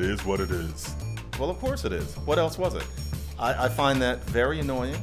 It is what it is. Well, of course it is. What else was it? I, I find that very annoying.